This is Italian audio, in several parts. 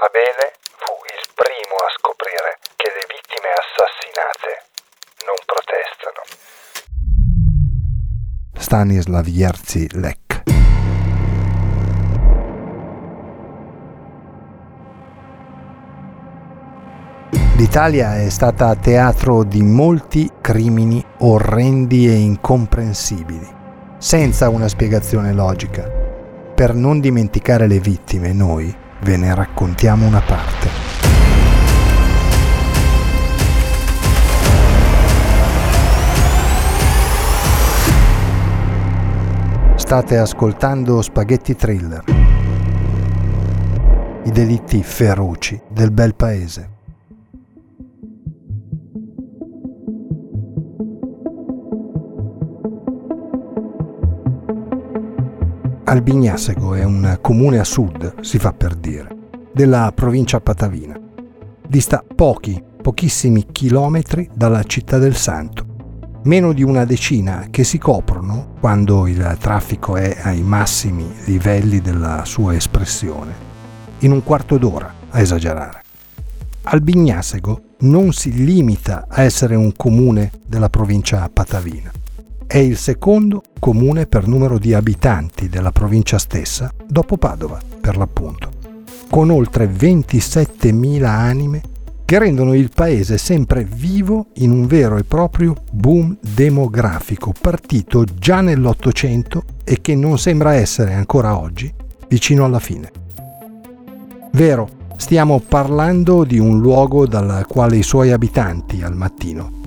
Abele fu il primo a scoprire che le vittime assassinate non protestano. Stanislav Jerzy Lek L'Italia è stata teatro di molti crimini orrendi e incomprensibili, senza una spiegazione logica. Per non dimenticare le vittime, noi ve ne raccontiamo una parte. State ascoltando Spaghetti Thriller, i delitti feroci del bel paese. Albignasego è un comune a sud, si fa per dire, della provincia patavina. Dista pochi, pochissimi chilometri dalla città del Santo, meno di una decina che si coprono quando il traffico è ai massimi livelli della sua espressione, in un quarto d'ora a esagerare. Albignasego non si limita a essere un comune della provincia patavina è il secondo comune per numero di abitanti della provincia stessa, dopo Padova, per l'appunto, con oltre 27.000 anime che rendono il paese sempre vivo in un vero e proprio boom demografico partito già nell'Ottocento e che non sembra essere ancora oggi vicino alla fine. Vero, stiamo parlando di un luogo dal quale i suoi abitanti al mattino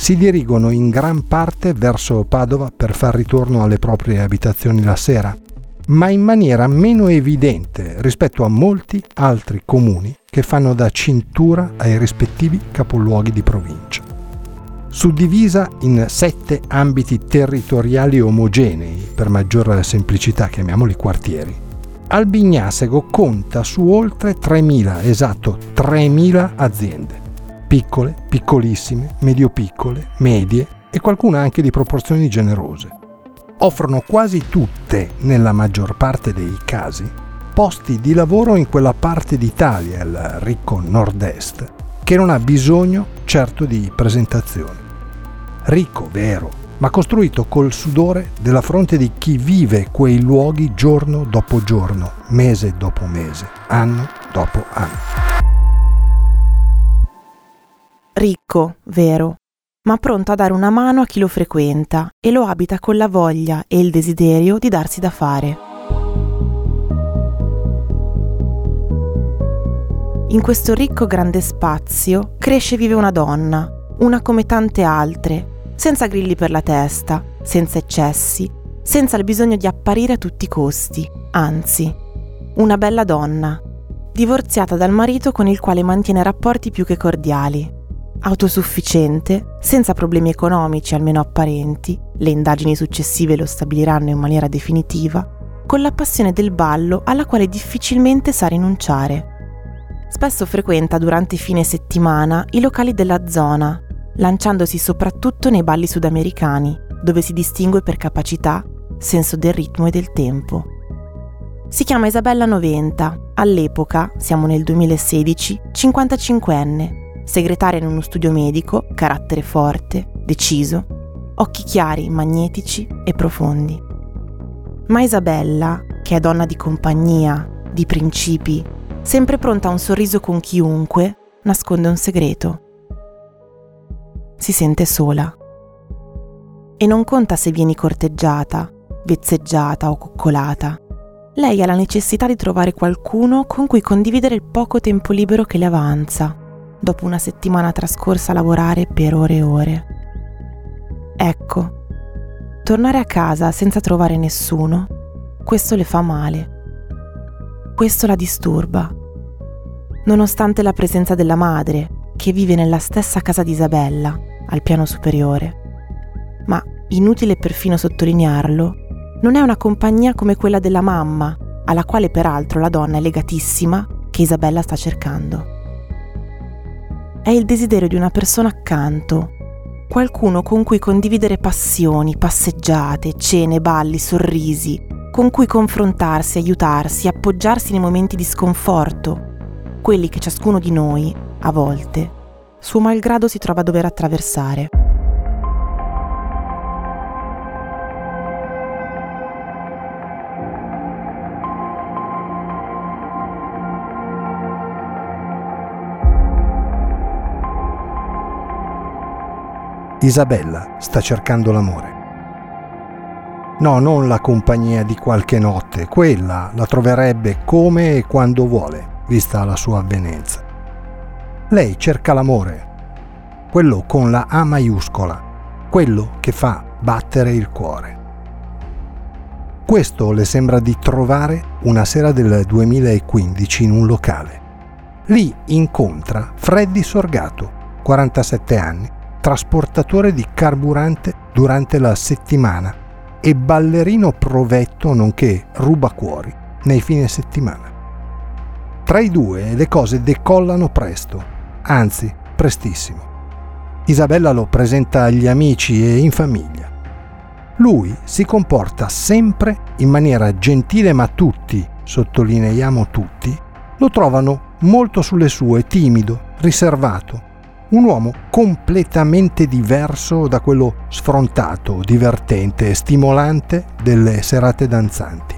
si dirigono in gran parte verso Padova per far ritorno alle proprie abitazioni la sera, ma in maniera meno evidente rispetto a molti altri comuni che fanno da cintura ai rispettivi capoluoghi di provincia. Suddivisa in sette ambiti territoriali omogenei, per maggior semplicità chiamiamoli quartieri, Albignasego conta su oltre 3.000, esatto 3.000 aziende piccole, piccolissime, medio-piccole, medie e qualcuna anche di proporzioni generose. Offrono quasi tutte, nella maggior parte dei casi, posti di lavoro in quella parte d'Italia, il ricco nord-est, che non ha bisogno certo di presentazioni. Ricco, vero, ma costruito col sudore della fronte di chi vive quei luoghi giorno dopo giorno, mese dopo mese, anno dopo anno ricco, vero, ma pronto a dare una mano a chi lo frequenta e lo abita con la voglia e il desiderio di darsi da fare. In questo ricco grande spazio cresce e vive una donna, una come tante altre, senza grilli per la testa, senza eccessi, senza il bisogno di apparire a tutti i costi, anzi, una bella donna, divorziata dal marito con il quale mantiene rapporti più che cordiali autosufficiente, senza problemi economici almeno apparenti, le indagini successive lo stabiliranno in maniera definitiva, con la passione del ballo alla quale difficilmente sa rinunciare. Spesso frequenta durante fine settimana i locali della zona, lanciandosi soprattutto nei balli sudamericani, dove si distingue per capacità, senso del ritmo e del tempo. Si chiama Isabella Noventa, all'epoca, siamo nel 2016, 55enne, segretaria in uno studio medico, carattere forte, deciso, occhi chiari, magnetici e profondi. Ma Isabella, che è donna di compagnia, di principi, sempre pronta a un sorriso con chiunque, nasconde un segreto. Si sente sola. E non conta se vieni corteggiata, vezzeggiata o coccolata. Lei ha la necessità di trovare qualcuno con cui condividere il poco tempo libero che le avanza dopo una settimana trascorsa a lavorare per ore e ore. Ecco, tornare a casa senza trovare nessuno, questo le fa male. Questo la disturba. Nonostante la presenza della madre, che vive nella stessa casa di Isabella, al piano superiore. Ma, inutile perfino sottolinearlo, non è una compagnia come quella della mamma, alla quale peraltro la donna è legatissima, che Isabella sta cercando. È il desiderio di una persona accanto, qualcuno con cui condividere passioni, passeggiate, cene, balli, sorrisi, con cui confrontarsi, aiutarsi, appoggiarsi nei momenti di sconforto, quelli che ciascuno di noi, a volte, suo malgrado si trova a dover attraversare. Isabella sta cercando l'amore. No, non la compagnia di qualche notte, quella la troverebbe come e quando vuole, vista la sua avvenenza. Lei cerca l'amore, quello con la A maiuscola, quello che fa battere il cuore. Questo le sembra di trovare una sera del 2015 in un locale. Lì incontra Freddy Sorgato, 47 anni, trasportatore di carburante durante la settimana e ballerino provetto nonché rubacuori nei fine settimana. Tra i due le cose decollano presto, anzi prestissimo. Isabella lo presenta agli amici e in famiglia. Lui si comporta sempre in maniera gentile ma tutti, sottolineiamo tutti, lo trovano molto sulle sue, timido, riservato, un uomo completamente diverso da quello sfrontato, divertente e stimolante delle serate danzanti.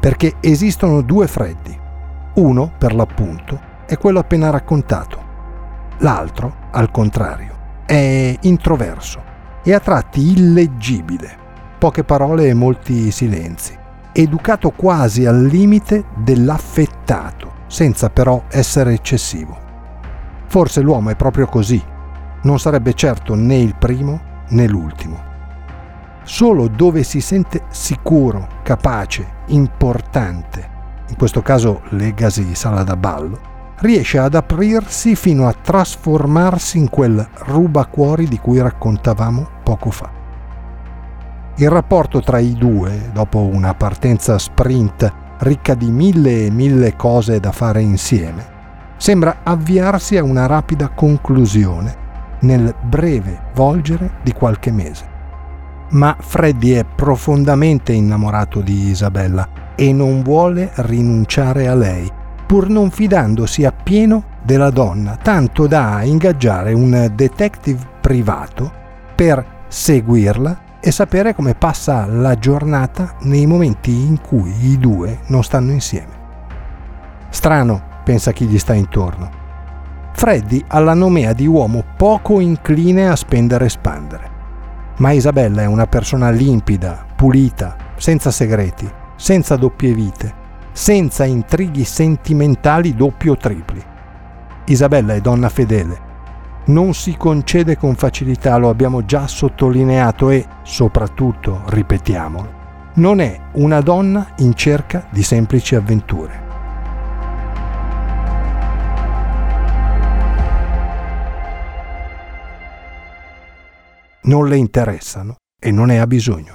Perché esistono due freddi. Uno, per l'appunto, è quello appena raccontato. L'altro, al contrario, è introverso e a tratti illeggibile. Poche parole e molti silenzi. Educato quasi al limite dell'affettato, senza però essere eccessivo. Forse l'uomo è proprio così. Non sarebbe certo né il primo né l'ultimo. Solo dove si sente sicuro, capace, importante, in questo caso legasi sala da ballo, riesce ad aprirsi fino a trasformarsi in quel rubacuori di cui raccontavamo poco fa. Il rapporto tra i due, dopo una partenza sprint ricca di mille e mille cose da fare insieme, sembra avviarsi a una rapida conclusione nel breve volgere di qualche mese. Ma Freddy è profondamente innamorato di Isabella e non vuole rinunciare a lei, pur non fidandosi appieno della donna, tanto da ingaggiare un detective privato per seguirla e sapere come passa la giornata nei momenti in cui i due non stanno insieme. Strano pensa chi gli sta intorno. Freddy ha la nomea di uomo poco incline a spendere e spandere. Ma Isabella è una persona limpida, pulita, senza segreti, senza doppie vite, senza intrighi sentimentali doppi o tripli. Isabella è donna fedele. Non si concede con facilità, lo abbiamo già sottolineato e, soprattutto, ripetiamolo, non è una donna in cerca di semplici avventure. Non le interessano e non ne ha bisogno.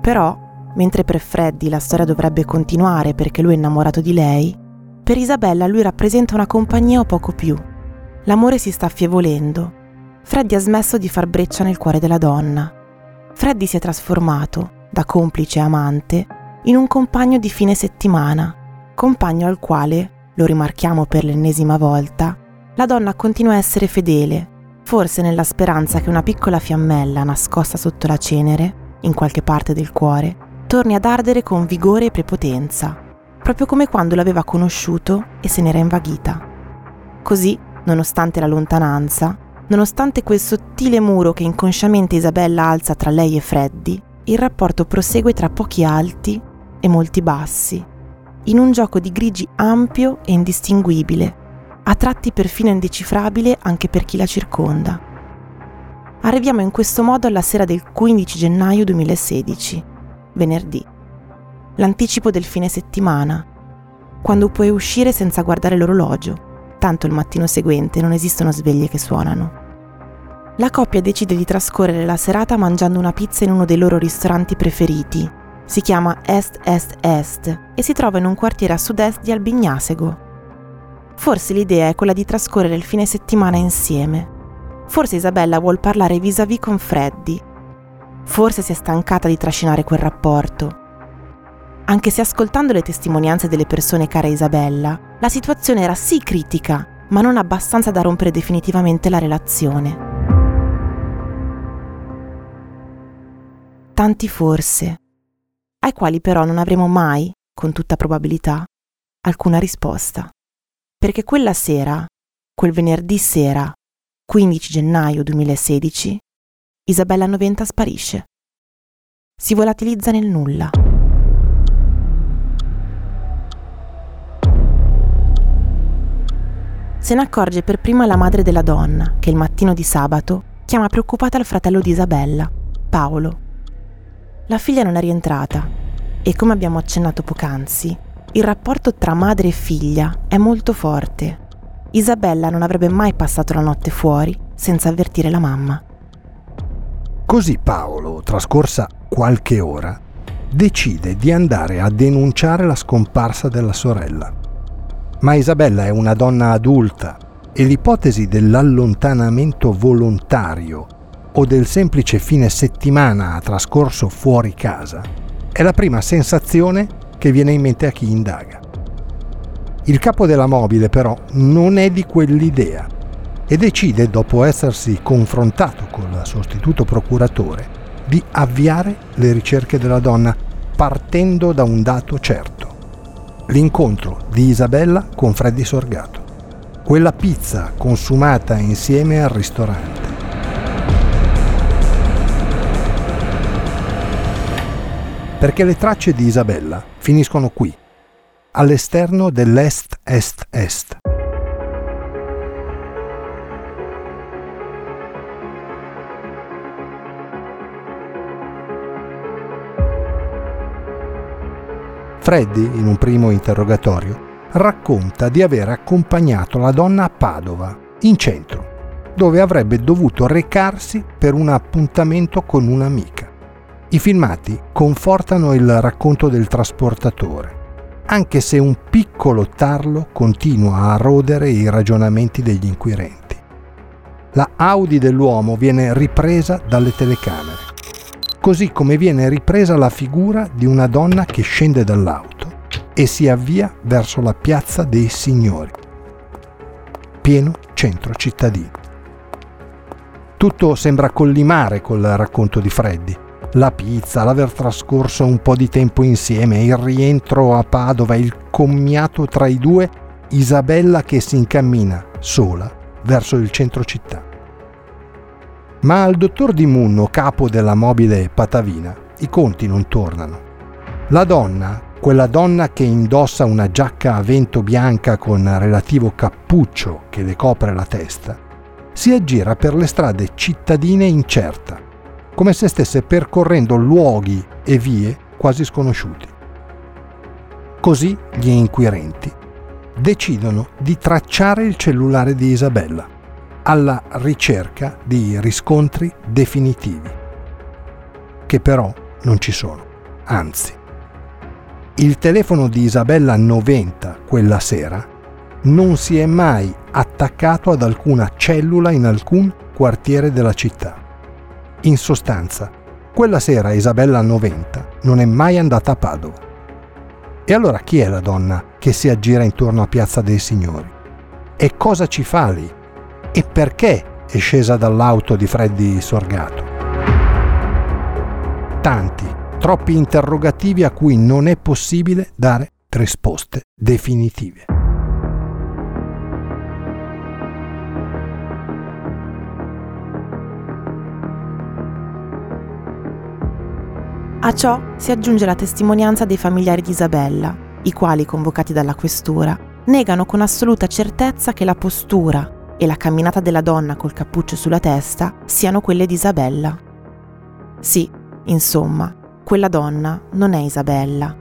Però, mentre per Freddy la storia dovrebbe continuare perché lui è innamorato di lei, per Isabella lui rappresenta una compagnia o poco più. L'amore si sta affievolendo. Freddy ha smesso di far breccia nel cuore della donna. Freddy si è trasformato da complice amante, in un compagno di fine settimana, compagno al quale, lo rimarchiamo per l'ennesima volta, la donna continua a essere fedele, forse nella speranza che una piccola fiammella nascosta sotto la cenere, in qualche parte del cuore, torni ad ardere con vigore e prepotenza, proprio come quando l'aveva conosciuto e se n'era invaghita. Così, nonostante la lontananza, nonostante quel sottile muro che inconsciamente Isabella alza tra lei e Freddy, il rapporto prosegue tra pochi alti e molti bassi, in un gioco di grigi ampio e indistinguibile, a tratti perfino indecifrabile anche per chi la circonda. Arriviamo in questo modo alla sera del 15 gennaio 2016, venerdì, l'anticipo del fine settimana, quando puoi uscire senza guardare l'orologio, tanto il mattino seguente non esistono sveglie che suonano. La coppia decide di trascorrere la serata mangiando una pizza in uno dei loro ristoranti preferiti. Si chiama Est Est Est e si trova in un quartiere a sud-est di Albignasego. Forse l'idea è quella di trascorrere il fine settimana insieme. Forse Isabella vuol parlare vis-à-vis con Freddy. Forse si è stancata di trascinare quel rapporto. Anche se ascoltando le testimonianze delle persone care a Isabella, la situazione era sì critica, ma non abbastanza da rompere definitivamente la relazione. Tanti forse, ai quali però non avremo mai, con tutta probabilità, alcuna risposta perché quella sera, quel venerdì sera, 15 gennaio 2016, Isabella Noventa sparisce. Si volatilizza nel nulla. Se ne accorge per prima la madre della donna, che il mattino di sabato chiama preoccupata il fratello di Isabella, Paolo. La figlia non è rientrata e, come abbiamo accennato poc'anzi, il rapporto tra madre e figlia è molto forte. Isabella non avrebbe mai passato la notte fuori senza avvertire la mamma. Così Paolo, trascorsa qualche ora, decide di andare a denunciare la scomparsa della sorella. Ma Isabella è una donna adulta e l'ipotesi dell'allontanamento volontario o del semplice fine settimana trascorso fuori casa è la prima sensazione che viene in mente a chi indaga. Il capo della mobile però non è di quell'idea e decide, dopo essersi confrontato con il sostituto procuratore, di avviare le ricerche della donna partendo da un dato certo. L'incontro di Isabella con Freddy Sorgato. Quella pizza consumata insieme al ristorante. Perché le tracce di Isabella finiscono qui, all'esterno dell'est-est-est. Freddy, in un primo interrogatorio, racconta di aver accompagnato la donna a Padova, in centro, dove avrebbe dovuto recarsi per un appuntamento con un'amica. I filmati confortano il racconto del trasportatore, anche se un piccolo tarlo continua a rodere i ragionamenti degli inquirenti. La Audi dell'uomo viene ripresa dalle telecamere, così come viene ripresa la figura di una donna che scende dall'auto e si avvia verso la piazza dei signori, pieno centro cittadino. Tutto sembra collimare col racconto di Freddy, la pizza, l'aver trascorso un po' di tempo insieme, il rientro a Padova, il commiato tra i due, Isabella che si incammina sola verso il centro città. Ma al dottor Di Munno, capo della mobile Patavina, i conti non tornano. La donna, quella donna che indossa una giacca a vento bianca con relativo cappuccio che le copre la testa, si aggira per le strade cittadine incerta come se stesse percorrendo luoghi e vie quasi sconosciuti. Così gli inquirenti decidono di tracciare il cellulare di Isabella alla ricerca di riscontri definitivi, che però non ci sono, anzi. Il telefono di Isabella 90 quella sera non si è mai attaccato ad alcuna cellula in alcun quartiere della città. In sostanza, quella sera Isabella 90 non è mai andata a Padova. E allora chi è la donna che si aggira intorno a Piazza dei Signori? E cosa ci fa lì? E perché è scesa dall'auto di Freddy Sorgato? Tanti, troppi interrogativi a cui non è possibile dare risposte definitive. A ciò si aggiunge la testimonianza dei familiari di Isabella, i quali, convocati dalla questura, negano con assoluta certezza che la postura e la camminata della donna col cappuccio sulla testa siano quelle di Isabella. Sì, insomma, quella donna non è Isabella.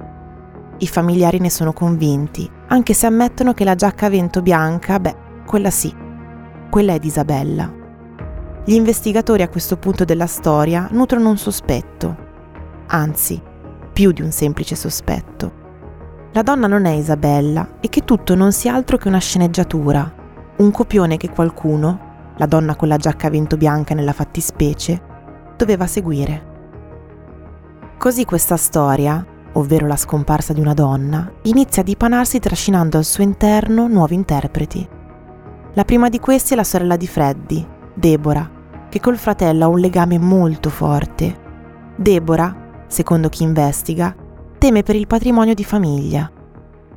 I familiari ne sono convinti, anche se ammettono che la giacca a vento bianca, beh, quella sì, quella è di Isabella. Gli investigatori a questo punto della storia nutrono un sospetto, anzi, più di un semplice sospetto. La donna non è Isabella e che tutto non sia altro che una sceneggiatura, un copione che qualcuno, la donna con la giacca a vento bianca nella fattispecie, doveva seguire. Così questa storia, ovvero la scomparsa di una donna, inizia a dipanarsi trascinando al suo interno nuovi interpreti. La prima di questi è la sorella di Freddy, Deborah, che col fratello ha un legame molto forte. Deborah, secondo chi investiga, teme per il patrimonio di famiglia.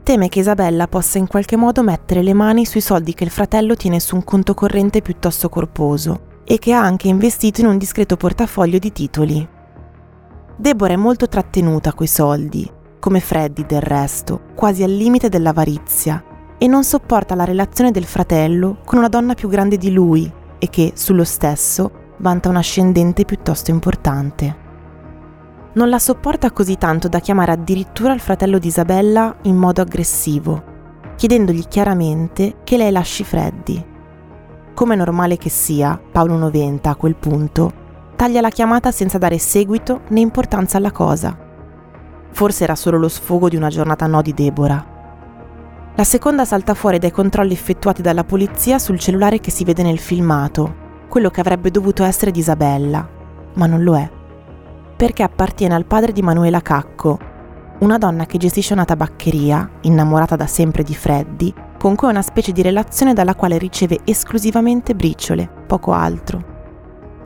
Teme che Isabella possa in qualche modo mettere le mani sui soldi che il fratello tiene su un conto corrente piuttosto corposo e che ha anche investito in un discreto portafoglio di titoli. Deborah è molto trattenuta coi soldi, come Freddy del resto, quasi al limite dell'avarizia, e non sopporta la relazione del fratello con una donna più grande di lui e che, sullo stesso, vanta un ascendente piuttosto importante. Non la sopporta così tanto da chiamare addirittura il fratello di Isabella in modo aggressivo, chiedendogli chiaramente che lei lasci Freddy. Come normale che sia, Paolo 90 a quel punto taglia la chiamata senza dare seguito né importanza alla cosa. Forse era solo lo sfogo di una giornata no di Deborah. La seconda salta fuori dai controlli effettuati dalla polizia sul cellulare che si vede nel filmato, quello che avrebbe dovuto essere di Isabella, ma non lo è. Perché appartiene al padre di Manuela Cacco, una donna che gestisce una tabaccheria, innamorata da sempre di Freddy, con cui è una specie di relazione dalla quale riceve esclusivamente briciole, poco altro.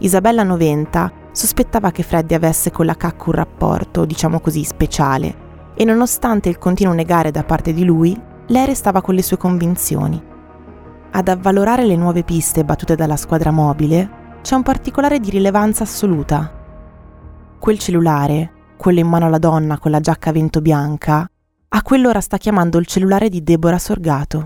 Isabella Noventa sospettava che Freddy avesse con la Cacca un rapporto, diciamo così, speciale, e nonostante il continuo negare da parte di lui, lei restava con le sue convinzioni. Ad avvalorare le nuove piste battute dalla squadra mobile c'è un particolare di rilevanza assoluta. Quel cellulare, quello in mano alla donna con la giacca a vento bianca, a quell'ora sta chiamando il cellulare di Deborah Sorgato.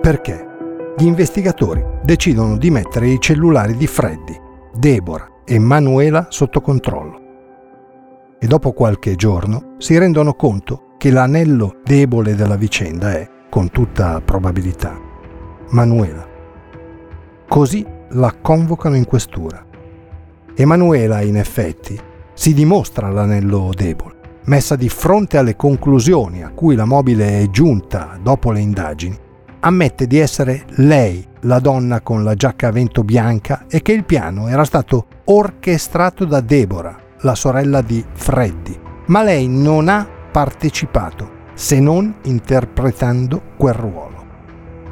perché gli investigatori decidono di mettere i cellulari di Freddy, Deborah e Manuela sotto controllo. E dopo qualche giorno si rendono conto che l'anello debole della vicenda è, con tutta probabilità, Manuela. Così la convocano in questura. Emanuela, in effetti, si dimostra l'anello debole. Messa di fronte alle conclusioni a cui la mobile è giunta dopo le indagini, ammette di essere lei la donna con la giacca a vento bianca e che il piano era stato orchestrato da Deborah, la sorella di Freddy, ma lei non ha partecipato se non interpretando quel ruolo,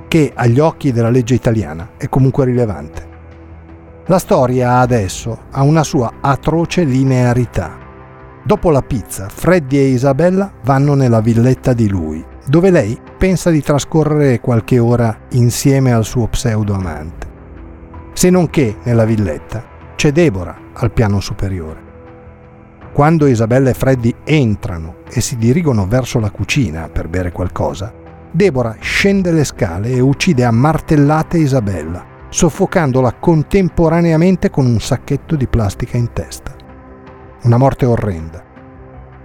che agli occhi della legge italiana è comunque rilevante. La storia adesso ha una sua atroce linearità. Dopo la pizza, Freddy e Isabella vanno nella villetta di lui, dove lei pensa di trascorrere qualche ora insieme al suo pseudo amante. Se non che nella villetta c'è Deborah al piano superiore. Quando Isabella e Freddy entrano e si dirigono verso la cucina per bere qualcosa, Deborah scende le scale e uccide a martellate Isabella, soffocandola contemporaneamente con un sacchetto di plastica in testa. Una morte orrenda.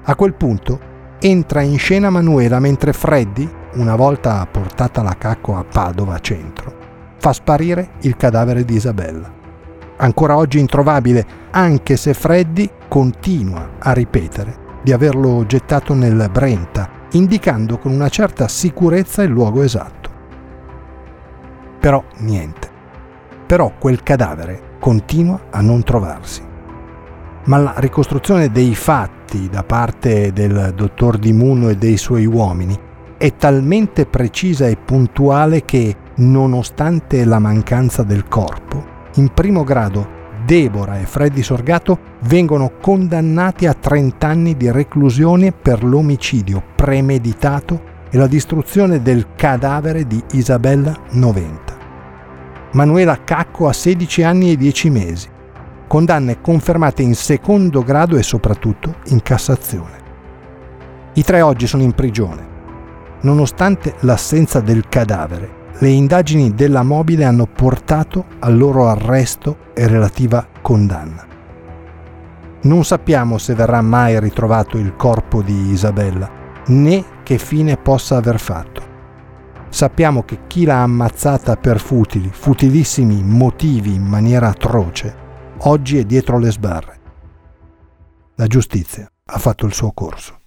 A quel punto entra in scena Manuela mentre Freddy, una volta portata la cacco a Padova centro, fa sparire il cadavere di Isabella. Ancora oggi introvabile, anche se Freddy continua a ripetere di averlo gettato nel Brenta, indicando con una certa sicurezza il luogo esatto. Però niente. Però quel cadavere continua a non trovarsi. Ma la ricostruzione dei fatti da parte del dottor Di Muno e dei suoi uomini è talmente precisa e puntuale che, nonostante la mancanza del corpo, in primo grado Deborah e Freddy Sorgato vengono condannati a 30 anni di reclusione per l'omicidio premeditato e la distruzione del cadavere di Isabella 90. Manuela Cacco a 16 anni e 10 mesi. Condanne confermate in secondo grado e soprattutto in Cassazione. I tre oggi sono in prigione. Nonostante l'assenza del cadavere, le indagini della mobile hanno portato al loro arresto e relativa condanna. Non sappiamo se verrà mai ritrovato il corpo di Isabella, né che fine possa aver fatto. Sappiamo che chi l'ha ammazzata per futili, futilissimi motivi in maniera atroce, oggi è dietro le sbarre. La giustizia ha fatto il suo corso.